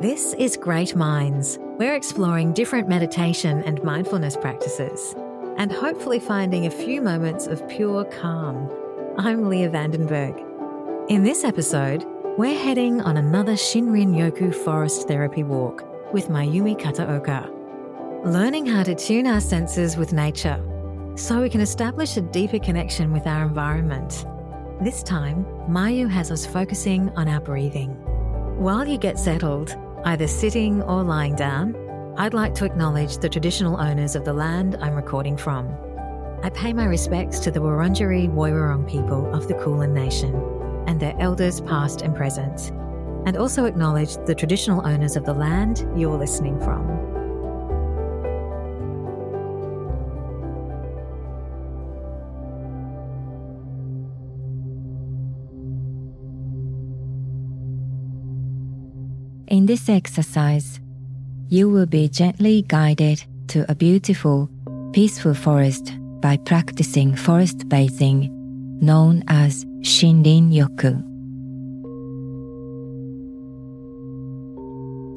This is Great Minds. We're exploring different meditation and mindfulness practices and hopefully finding a few moments of pure calm. I'm Leah Vandenberg. In this episode, we're heading on another Shinrin Yoku forest therapy walk with Mayumi Kataoka, learning how to tune our senses with nature so we can establish a deeper connection with our environment. This time, Mayu has us focusing on our breathing. While you get settled, either sitting or lying down, I'd like to acknowledge the traditional owners of the land I'm recording from. I pay my respects to the Wurundjeri Woiwurrung people of the Kulin Nation and their elders past and present, and also acknowledge the traditional owners of the land you're listening from. In this exercise, you will be gently guided to a beautiful, peaceful forest by practicing forest bathing known as Shinrin Yoku.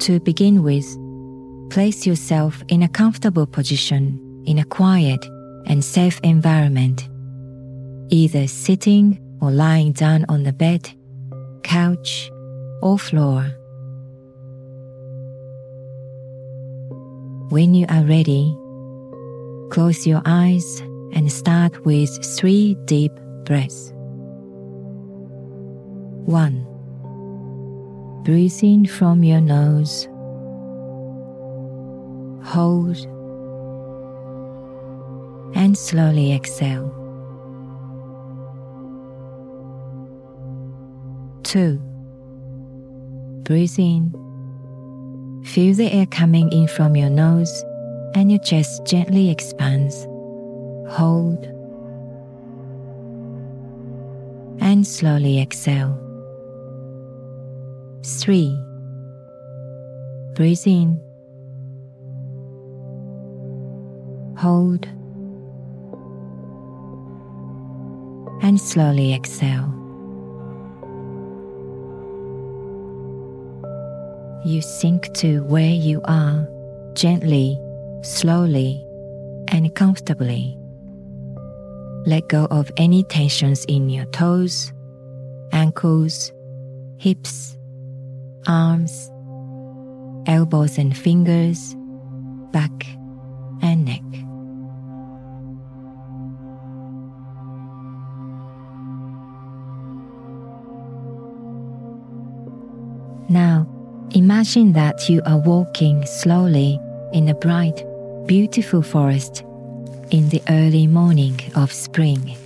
To begin with, place yourself in a comfortable position in a quiet and safe environment, either sitting or lying down on the bed, couch, or floor. When you are ready, close your eyes and start with three deep breaths. 1. Breathe in from your nose. Hold and slowly exhale. 2. Breathe in Feel the air coming in from your nose and your chest gently expands. Hold and slowly exhale. 3. Breathe in. Hold and slowly exhale. You sink to where you are gently, slowly, and comfortably. Let go of any tensions in your toes, ankles, hips, arms, elbows and fingers, back and neck. Imagine that you are walking slowly in a bright, beautiful forest in the early morning of spring.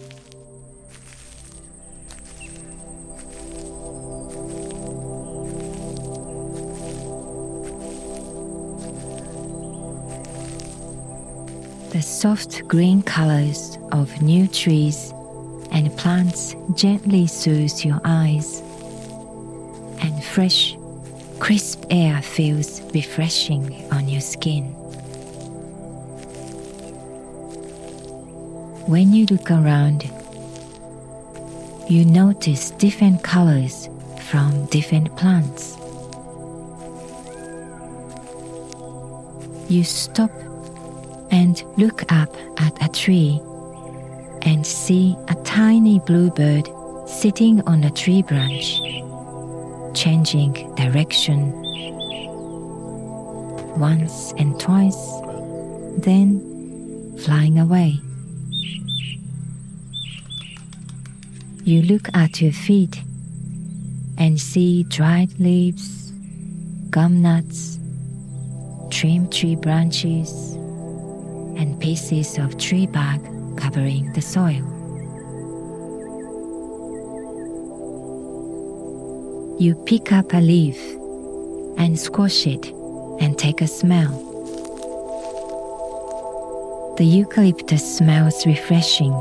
The soft green colors of new trees and plants gently soothe your eyes, and fresh Crisp air feels refreshing on your skin. When you look around, you notice different colors from different plants. You stop and look up at a tree and see a tiny bluebird sitting on a tree branch changing direction once and twice, then flying away. You look at your feet and see dried leaves, gum nuts, trimmed tree branches, and pieces of tree bark covering the soil. You pick up a leaf and squash it and take a smell. The eucalyptus smells refreshing,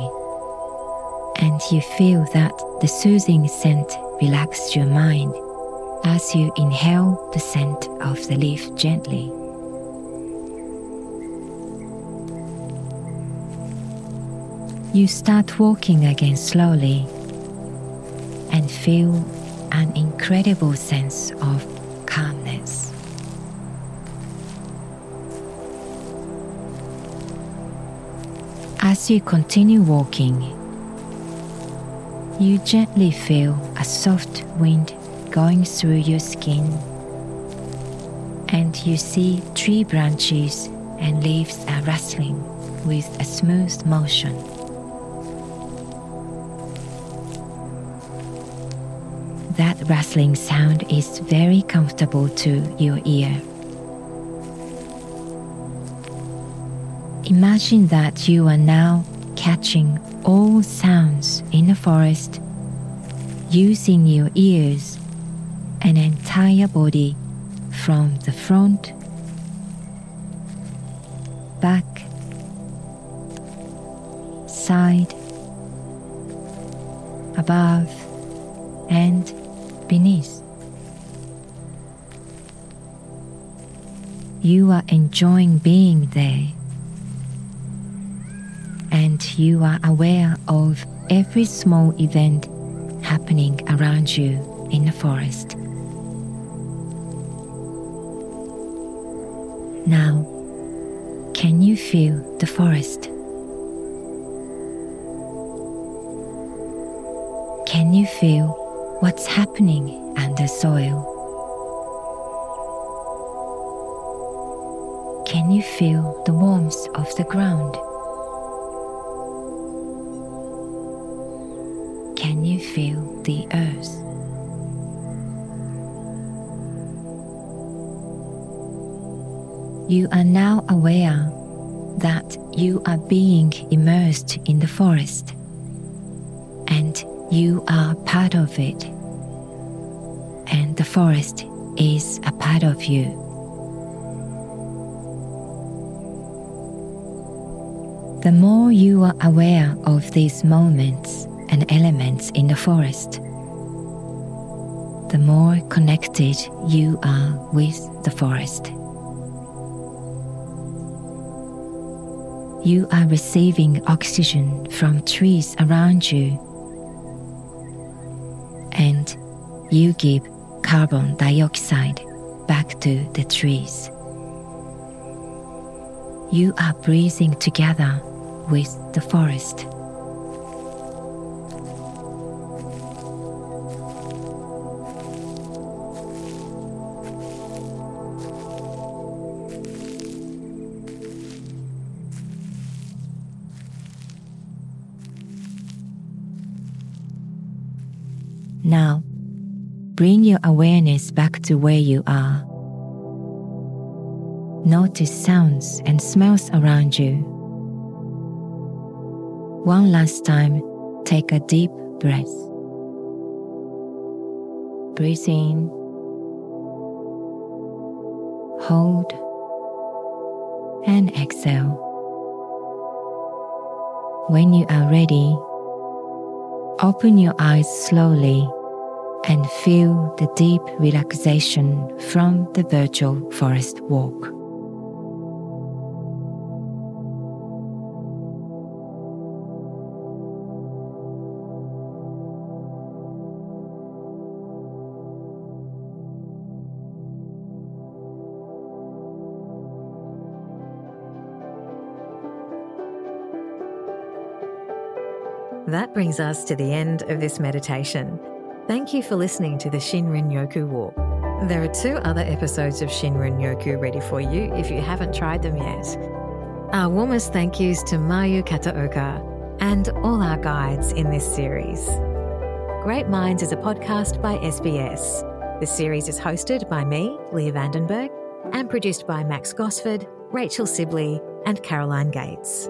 and you feel that the soothing scent relaxes your mind as you inhale the scent of the leaf gently. You start walking again slowly and feel an incredible sense of calmness. As you continue walking, you gently feel a soft wind going through your skin, and you see tree branches and leaves are rustling with a smooth motion. That rustling sound is very comfortable to your ear. Imagine that you are now catching all sounds in the forest using your ears and entire body from the front, back, side, above, and beneath. You are enjoying being there, and you are aware of every small event happening around you in the forest. Now, can you feel the forest? Can you feel what's happening under soil? Can you feel the warmth of the ground? Can you feel the earth? You are now aware that you are being immersed in the forest you are part of it, and the forest is a part of you. The more you are aware of these moments and elements in the forest, the more connected you are with the forest. You are receiving oxygen from trees around you, you give carbon dioxide back to the trees. You are breathing together with the forest. Your awareness back to where you are. Notice sounds and smells around you. One last time, take a deep breath. Breathe in, hold, and exhale. When you are ready, open your eyes slowly and feel the deep relaxation from the virtual forest walk. That brings us to the end of this meditation. Thank you for listening to the Shinrin Yoku Walk. There are two other episodes of Shinrin Yoku ready for you if you haven't tried them yet. Our warmest thank yous to Mayu Kataoka and all our guides in this series. Great Minds is a podcast by SBS. The series is hosted by me, Leah Vandenberg, and produced by Max Gosford, Rachel Sibley, and Caroline Gates.